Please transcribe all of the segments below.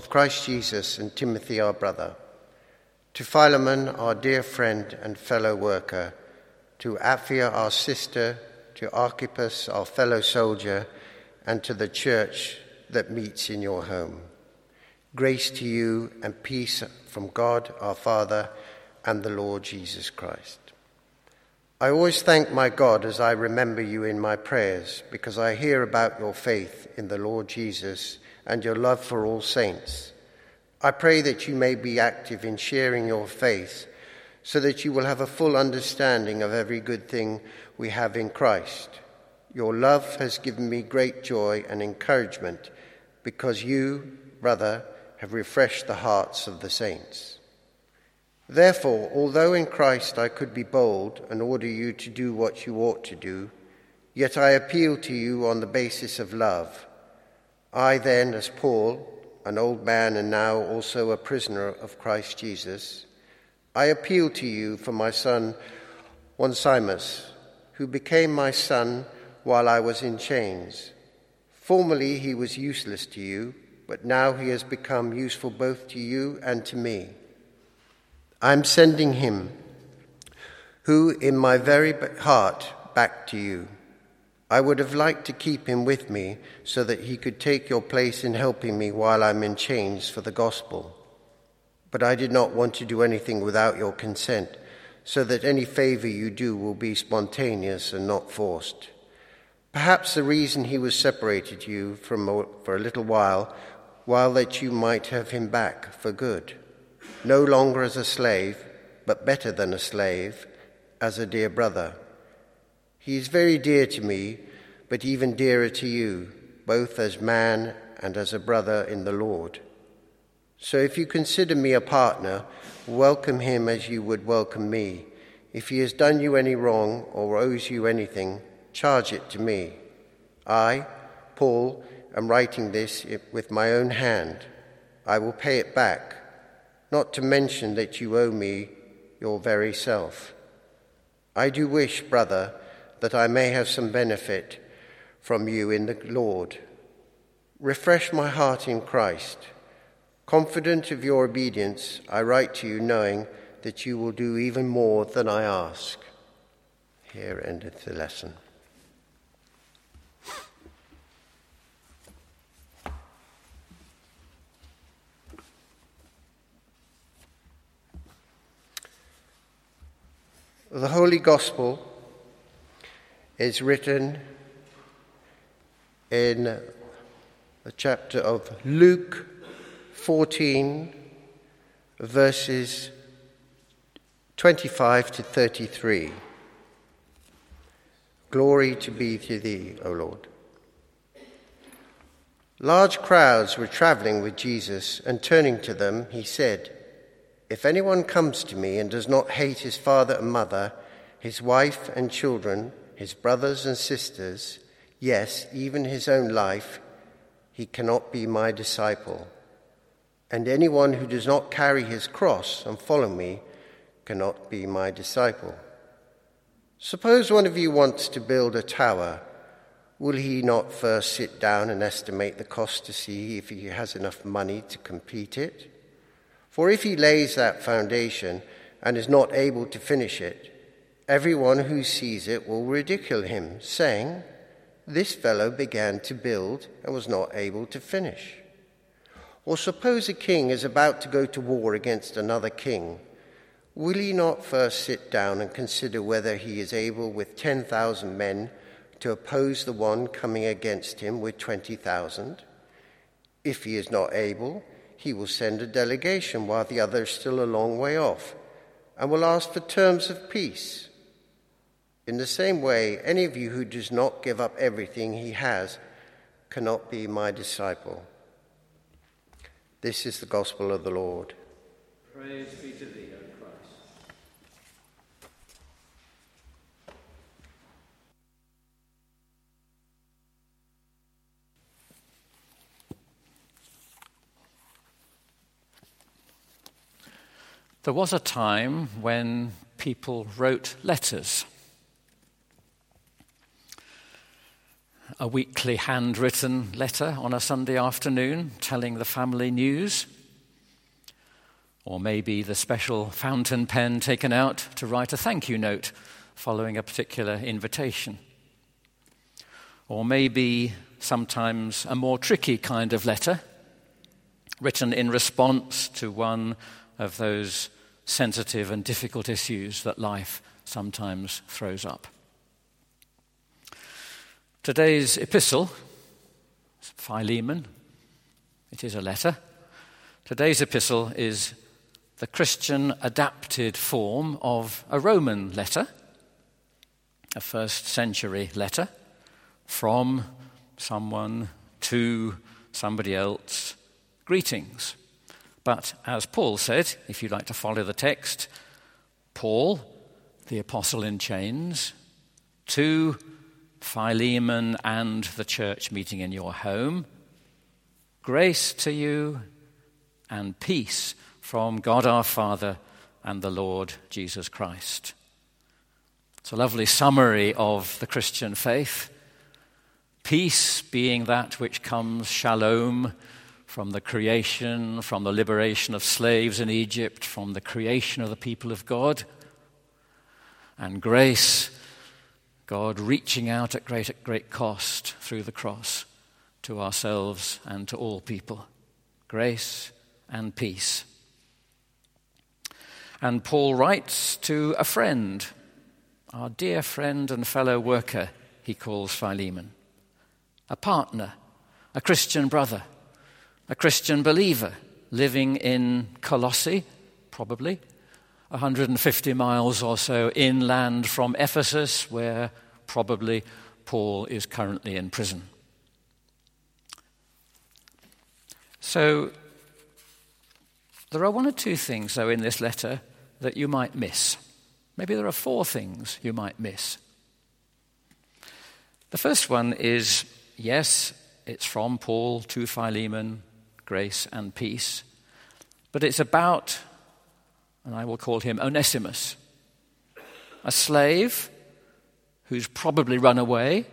of Christ Jesus and Timothy our brother, to Philemon our dear friend and fellow worker, to Apphia our sister, to Archippus our fellow soldier, and to the church that meets in your home. Grace to you and peace from God our Father and the Lord Jesus Christ. I always thank my God as I remember you in my prayers, because I hear about your faith in the Lord Jesus and your love for all saints. I pray that you may be active in sharing your faith, so that you will have a full understanding of every good thing we have in Christ. Your love has given me great joy and encouragement, because you, brother, have refreshed the hearts of the saints. Therefore, although in Christ I could be bold and order you to do what you ought to do, yet I appeal to you on the basis of love. I then, as Paul, an old man and now also a prisoner of Christ Jesus, I appeal to you for my son Onesimus, who became my son while I was in chains. Formerly he was useless to you, but now he has become useful both to you and to me. I'm sending him, who in my very heart back to you. I would have liked to keep him with me so that he could take your place in helping me while I'm in chains for the gospel. But I did not want to do anything without your consent, so that any favor you do will be spontaneous and not forced. Perhaps the reason he was separated you from for a little while, while that you might have him back for good no longer as a slave, but better than a slave, as a dear brother. He is very dear to me, but even dearer to you, both as man and as a brother in the Lord. So if you consider me a partner, welcome him as you would welcome me. If he has done you any wrong or owes you anything, charge it to me. I, Paul, am writing this with my own hand. I will pay it back not to mention that you owe me your very self. I do wish, brother, that I may have some benefit from you in the Lord. Refresh my heart in Christ. Confident of your obedience, I write to you knowing that you will do even more than I ask. Here endeth the lesson. The Holy Gospel is written in the chapter of Luke 14, verses 25 to 33. Glory to be to thee, O Lord. Large crowds were traveling with Jesus, and turning to them, he said, if anyone comes to me and does not hate his father and mother, his wife and children, his brothers and sisters, yes, even his own life, he cannot be my disciple. And anyone who does not carry his cross and follow me cannot be my disciple. Suppose one of you wants to build a tower. Will he not first sit down and estimate the cost to see if he has enough money to complete it? For if he lays that foundation and is not able to finish it, everyone who sees it will ridicule him, saying, This fellow began to build and was not able to finish. Or suppose a king is about to go to war against another king. Will he not first sit down and consider whether he is able with 10,000 men to oppose the one coming against him with 20,000? If he is not able, he will send a delegation while the other is still a long way off and will ask for terms of peace. In the same way, any of you who does not give up everything he has cannot be my disciple. This is the gospel of the Lord. Praise be to thee, O Christ. There was a time when people wrote letters. A weekly handwritten letter on a Sunday afternoon telling the family news. Or maybe the special fountain pen taken out to write a thank you note following a particular invitation. Or maybe sometimes a more tricky kind of letter written in response to one of those sensitive and difficult issues that life sometimes throws up. Today's epistle, Philemon, it is a letter. Today's epistle is the Christian adapted form of a Roman letter, a first century letter from someone to somebody else. Greetings. But as Paul said, if you'd like to follow the text, Paul, the apostle in chains, to Philemon and the church meeting in your home, grace to you and peace from God our Father and the Lord Jesus Christ. It's a lovely summary of the Christian faith. Peace being that which comes, shalom, from the creation, from the liberation of slaves in Egypt, from the creation of the people of God. And grace, God reaching out at great, at great cost through the cross to ourselves and to all people. Grace and peace. And Paul writes to a friend, our dear friend and fellow worker, he calls Philemon, a partner, a Christian brother, a Christian believer living in Colossae, probably, 150 miles or so inland from Ephesus, where probably Paul is currently in prison. So, there are one or two things, though, in this letter that you might miss. Maybe there are four things you might miss. The first one is yes, it's from Paul to Philemon, grace and peace, but it's about, and I will call him Onesimus, a slave who's probably run away,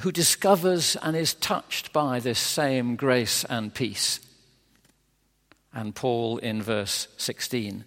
who discovers and is touched by this same grace and peace. And Paul in verse 16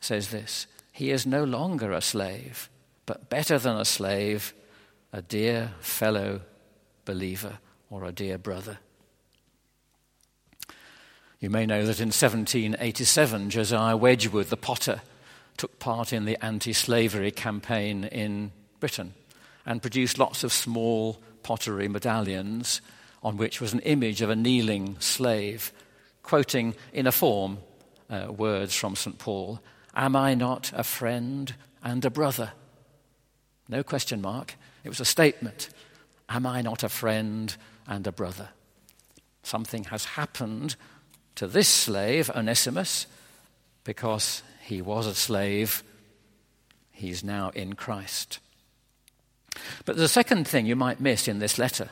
says this He is no longer a slave, but better than a slave, a dear fellow believer or a dear brother. You may know that in 1787, Josiah Wedgwood, the potter, took part in the anti slavery campaign in Britain and produced lots of small pottery medallions on which was an image of a kneeling slave quoting in a form uh, words from St. Paul Am I not a friend and a brother? No question mark. It was a statement. Am I not a friend and a brother? Something has happened to this slave, Onesimus, because he was a slave. He's now in Christ. But the second thing you might miss in this letter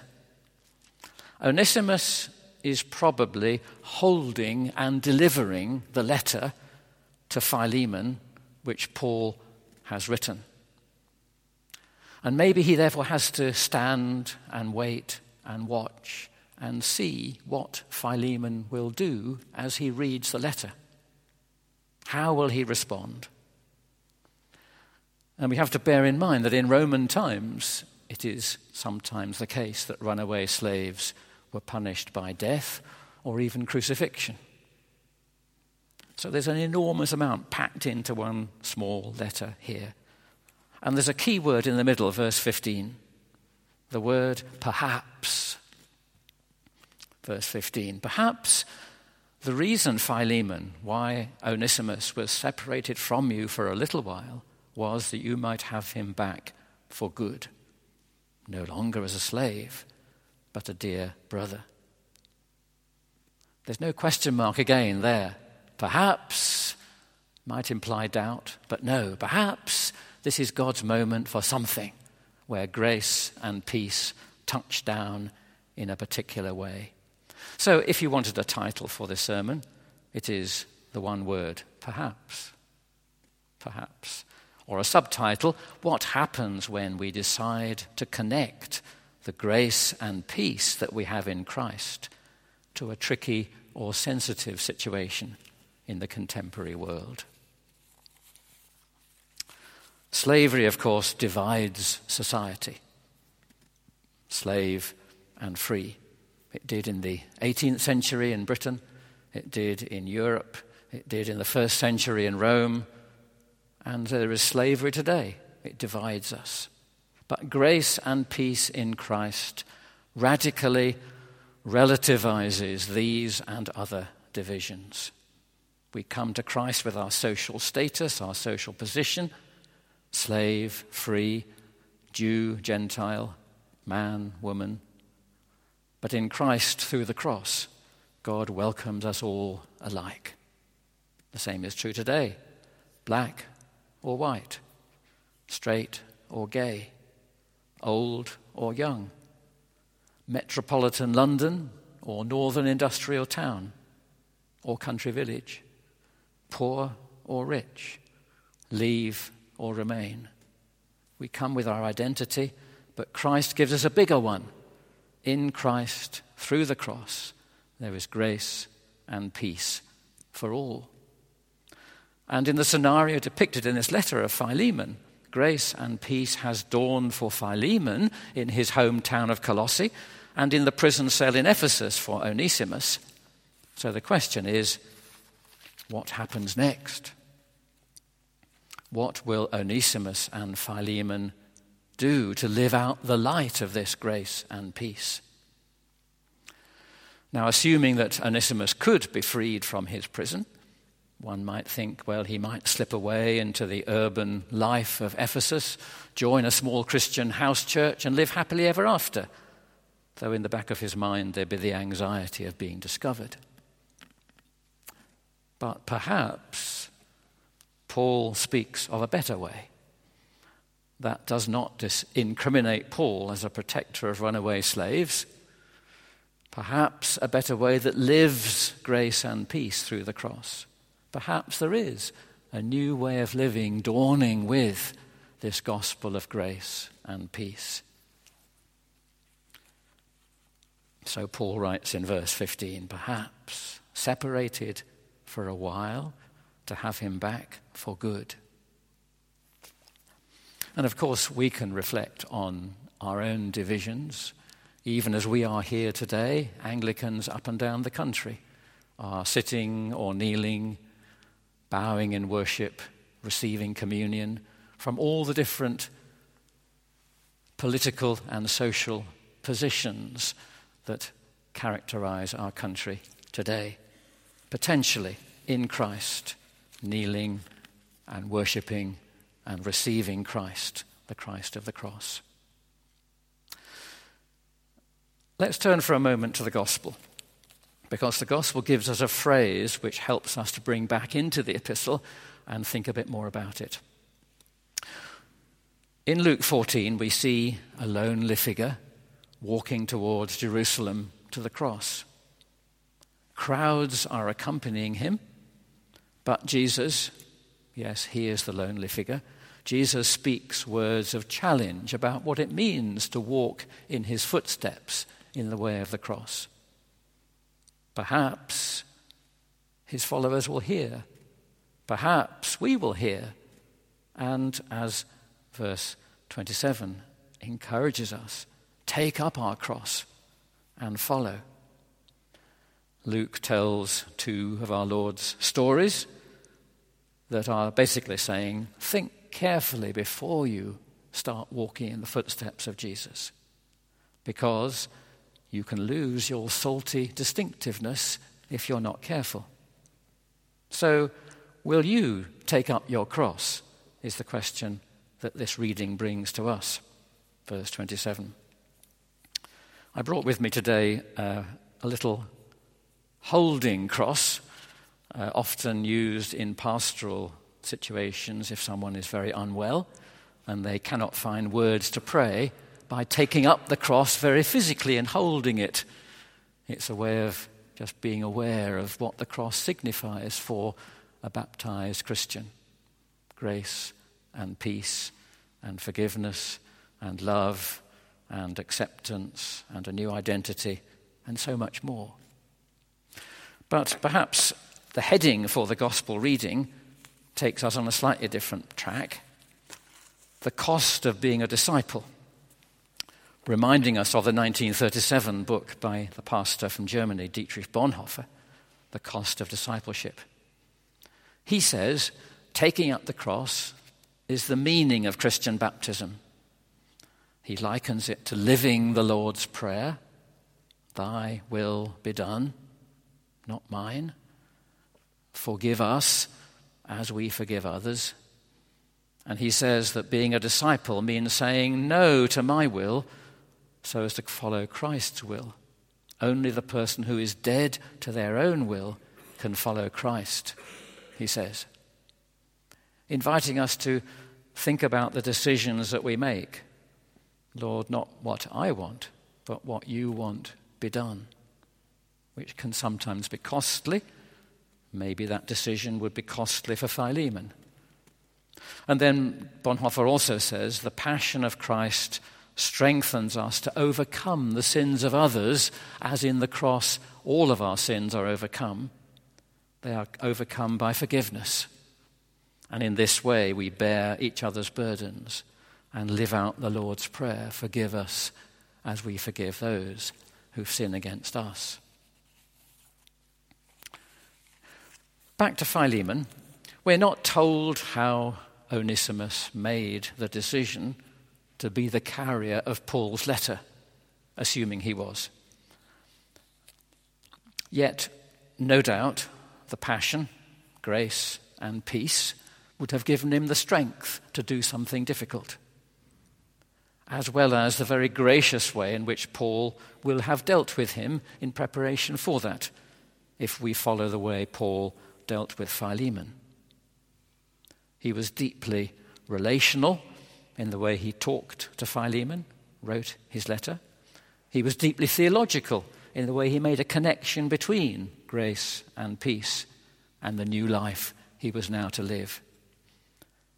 Onesimus is probably holding and delivering the letter to Philemon, which Paul has written. And maybe he therefore has to stand and wait and watch and see what Philemon will do as he reads the letter. How will he respond? And we have to bear in mind that in Roman times, it is sometimes the case that runaway slaves were punished by death or even crucifixion. So there's an enormous amount packed into one small letter here. And there's a key word in the middle, verse 15 the word perhaps. Verse 15. Perhaps the reason, Philemon, why Onesimus was separated from you for a little while was that you might have him back for good, no longer as a slave, but a dear brother. There's no question mark again there. Perhaps might imply doubt, but no, perhaps this is God's moment for something where grace and peace touch down in a particular way. So, if you wanted a title for this sermon, it is the one word, perhaps. Perhaps. Or a subtitle, What Happens When We Decide to Connect the Grace and Peace that we have in Christ to a tricky or sensitive situation in the contemporary world? Slavery, of course, divides society slave and free. It did in the 18th century in Britain, it did in Europe, it did in the first century in Rome, and there is slavery today. It divides us. But grace and peace in Christ radically relativizes these and other divisions. We come to Christ with our social status, our social position slave, free, Jew, Gentile, man, woman. But in Christ, through the cross, God welcomes us all alike. The same is true today black or white, straight or gay, old or young, metropolitan London or northern industrial town or country village, poor or rich, leave or remain. We come with our identity, but Christ gives us a bigger one. In Christ, through the cross, there is grace and peace for all. And in the scenario depicted in this letter of Philemon, grace and peace has dawned for Philemon in his hometown of Colossae and in the prison cell in Ephesus for Onesimus. So the question is what happens next? What will Onesimus and Philemon do to live out the light of this grace and peace? Now, assuming that Onesimus could be freed from his prison, one might think, well, he might slip away into the urban life of Ephesus, join a small Christian house church, and live happily ever after, though in the back of his mind there'd be the anxiety of being discovered. But perhaps Paul speaks of a better way that does not dis- incriminate Paul as a protector of runaway slaves. Perhaps a better way that lives grace and peace through the cross. Perhaps there is a new way of living dawning with this gospel of grace and peace. So Paul writes in verse 15 perhaps separated for a while to have him back for good. And of course, we can reflect on our own divisions, even as we are here today, Anglicans up and down the country are sitting or kneeling bowing in worship, receiving communion from all the different political and social positions that characterize our country today. Potentially in Christ, kneeling and worshipping and receiving Christ, the Christ of the cross. Let's turn for a moment to the gospel because the gospel gives us a phrase which helps us to bring back into the epistle and think a bit more about it. In Luke 14, we see a lonely figure walking towards Jerusalem to the cross. Crowds are accompanying him, but Jesus, yes, he is the lonely figure. Jesus speaks words of challenge about what it means to walk in his footsteps in the way of the cross. Perhaps his followers will hear. Perhaps we will hear. And as verse 27 encourages us, take up our cross and follow. Luke tells two of our Lord's stories that are basically saying, think carefully before you start walking in the footsteps of Jesus. Because you can lose your salty distinctiveness if you're not careful. So, will you take up your cross? Is the question that this reading brings to us. Verse 27. I brought with me today uh, a little holding cross, uh, often used in pastoral situations if someone is very unwell and they cannot find words to pray by taking up the cross very physically and holding it. It's a way of just being aware of what the cross signifies for a baptized Christian grace and peace and forgiveness and love and acceptance and a new identity and so much more. But perhaps the heading for the gospel reading takes us on a slightly different track the cost of being a disciple, reminding us of the 1937 book by the pastor from Germany, Dietrich Bonhoeffer, The Cost of Discipleship. He says, taking up the cross is the meaning of Christian baptism. He likens it to living the Lord's Prayer Thy will be done, not mine. Forgive us as we forgive others. And he says that being a disciple means saying no to my will so as to follow Christ's will. Only the person who is dead to their own will can follow Christ, he says. Inviting us to think about the decisions that we make. Lord, not what I want, but what you want be done, which can sometimes be costly. Maybe that decision would be costly for Philemon. And then Bonhoeffer also says the passion of Christ strengthens us to overcome the sins of others, as in the cross all of our sins are overcome. They are overcome by forgiveness. And in this way, we bear each other's burdens and live out the Lord's Prayer forgive us as we forgive those who sin against us. Back to Philemon, we're not told how Onesimus made the decision to be the carrier of Paul's letter, assuming he was. Yet, no doubt, the passion, grace, and peace would have given him the strength to do something difficult, as well as the very gracious way in which Paul will have dealt with him in preparation for that, if we follow the way Paul dealt with Philemon. He was deeply relational in the way he talked to Philemon, wrote his letter. He was deeply theological in the way he made a connection between grace and peace and the new life he was now to live.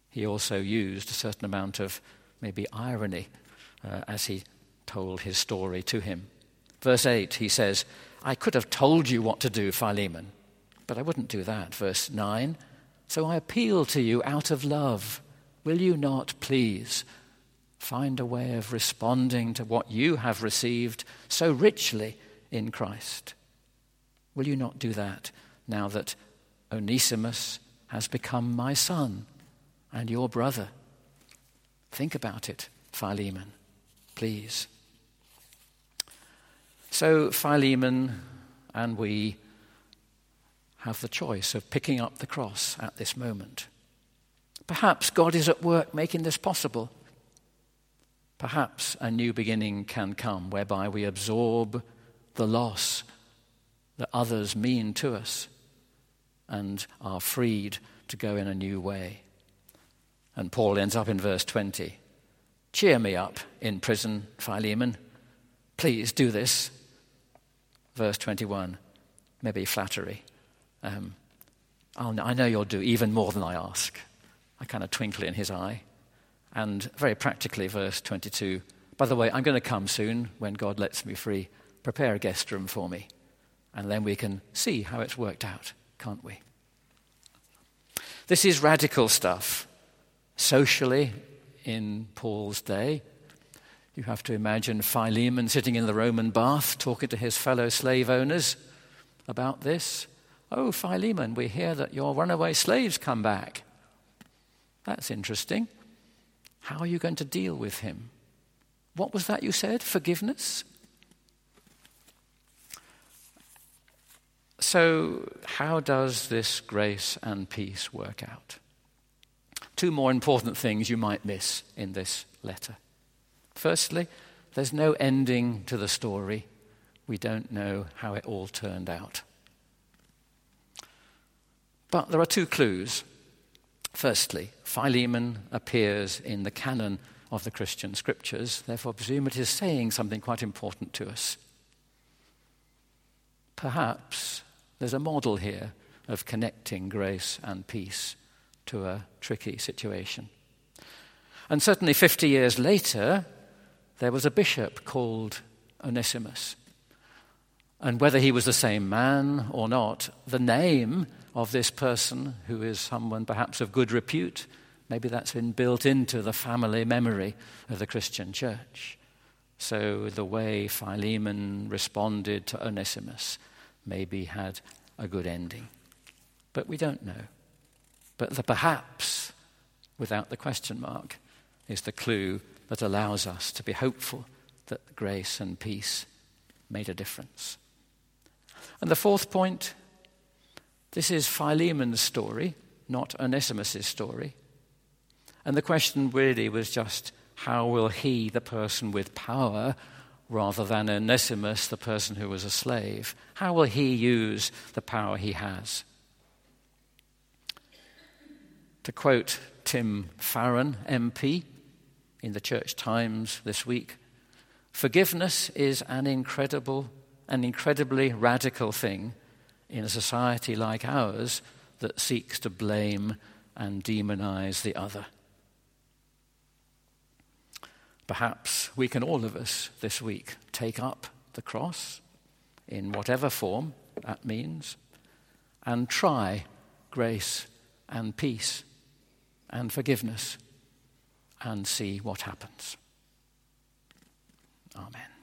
He also used a certain amount of maybe irony uh, as he told his story to him. Verse 8, he says, I could have told you what to do, Philemon, but I wouldn't do that. Verse 9, so I appeal to you out of love. Will you not, please, find a way of responding to what you have received so richly in Christ? Will you not do that now that Onesimus has become my son and your brother? Think about it, Philemon, please. So, Philemon and we have the choice of picking up the cross at this moment. Perhaps God is at work making this possible. Perhaps a new beginning can come whereby we absorb the loss that others mean to us and are freed to go in a new way. And Paul ends up in verse 20 Cheer me up in prison, Philemon. Please do this. Verse 21 maybe flattery um, i know you'll do even more than I ask. I kind of twinkle in his eye. And very practically, verse 22 By the way, I'm going to come soon when God lets me free. Prepare a guest room for me. And then we can see how it's worked out, can't we? This is radical stuff. Socially, in Paul's day, you have to imagine Philemon sitting in the Roman bath talking to his fellow slave owners about this. Oh, Philemon, we hear that your runaway slaves come back. That's interesting. How are you going to deal with him? What was that you said? Forgiveness? So, how does this grace and peace work out? Two more important things you might miss in this letter. Firstly, there's no ending to the story. We don't know how it all turned out. But there are two clues. Firstly, Philemon appears in the canon of the Christian scriptures, therefore, presume it is saying something quite important to us. Perhaps there's a model here of connecting grace and peace to a tricky situation. And certainly 50 years later, there was a bishop called Onesimus. And whether he was the same man or not, the name of this person, who is someone perhaps of good repute, maybe that's been built into the family memory of the Christian church. So the way Philemon responded to Onesimus maybe had a good ending. But we don't know. But the perhaps, without the question mark, is the clue that allows us to be hopeful that grace and peace made a difference. And the fourth point this is Philemon's story, not Onesimus' story. And the question really was just how will he, the person with power, rather than Onesimus, the person who was a slave, how will he use the power he has? To quote Tim Farron, MP, in the Church Times this week, forgiveness is an incredible, an incredibly radical thing in a society like ours that seeks to blame and demonize the other. Perhaps we can all of us this week take up the cross in whatever form that means and try grace and peace and forgiveness and see what happens. Amen.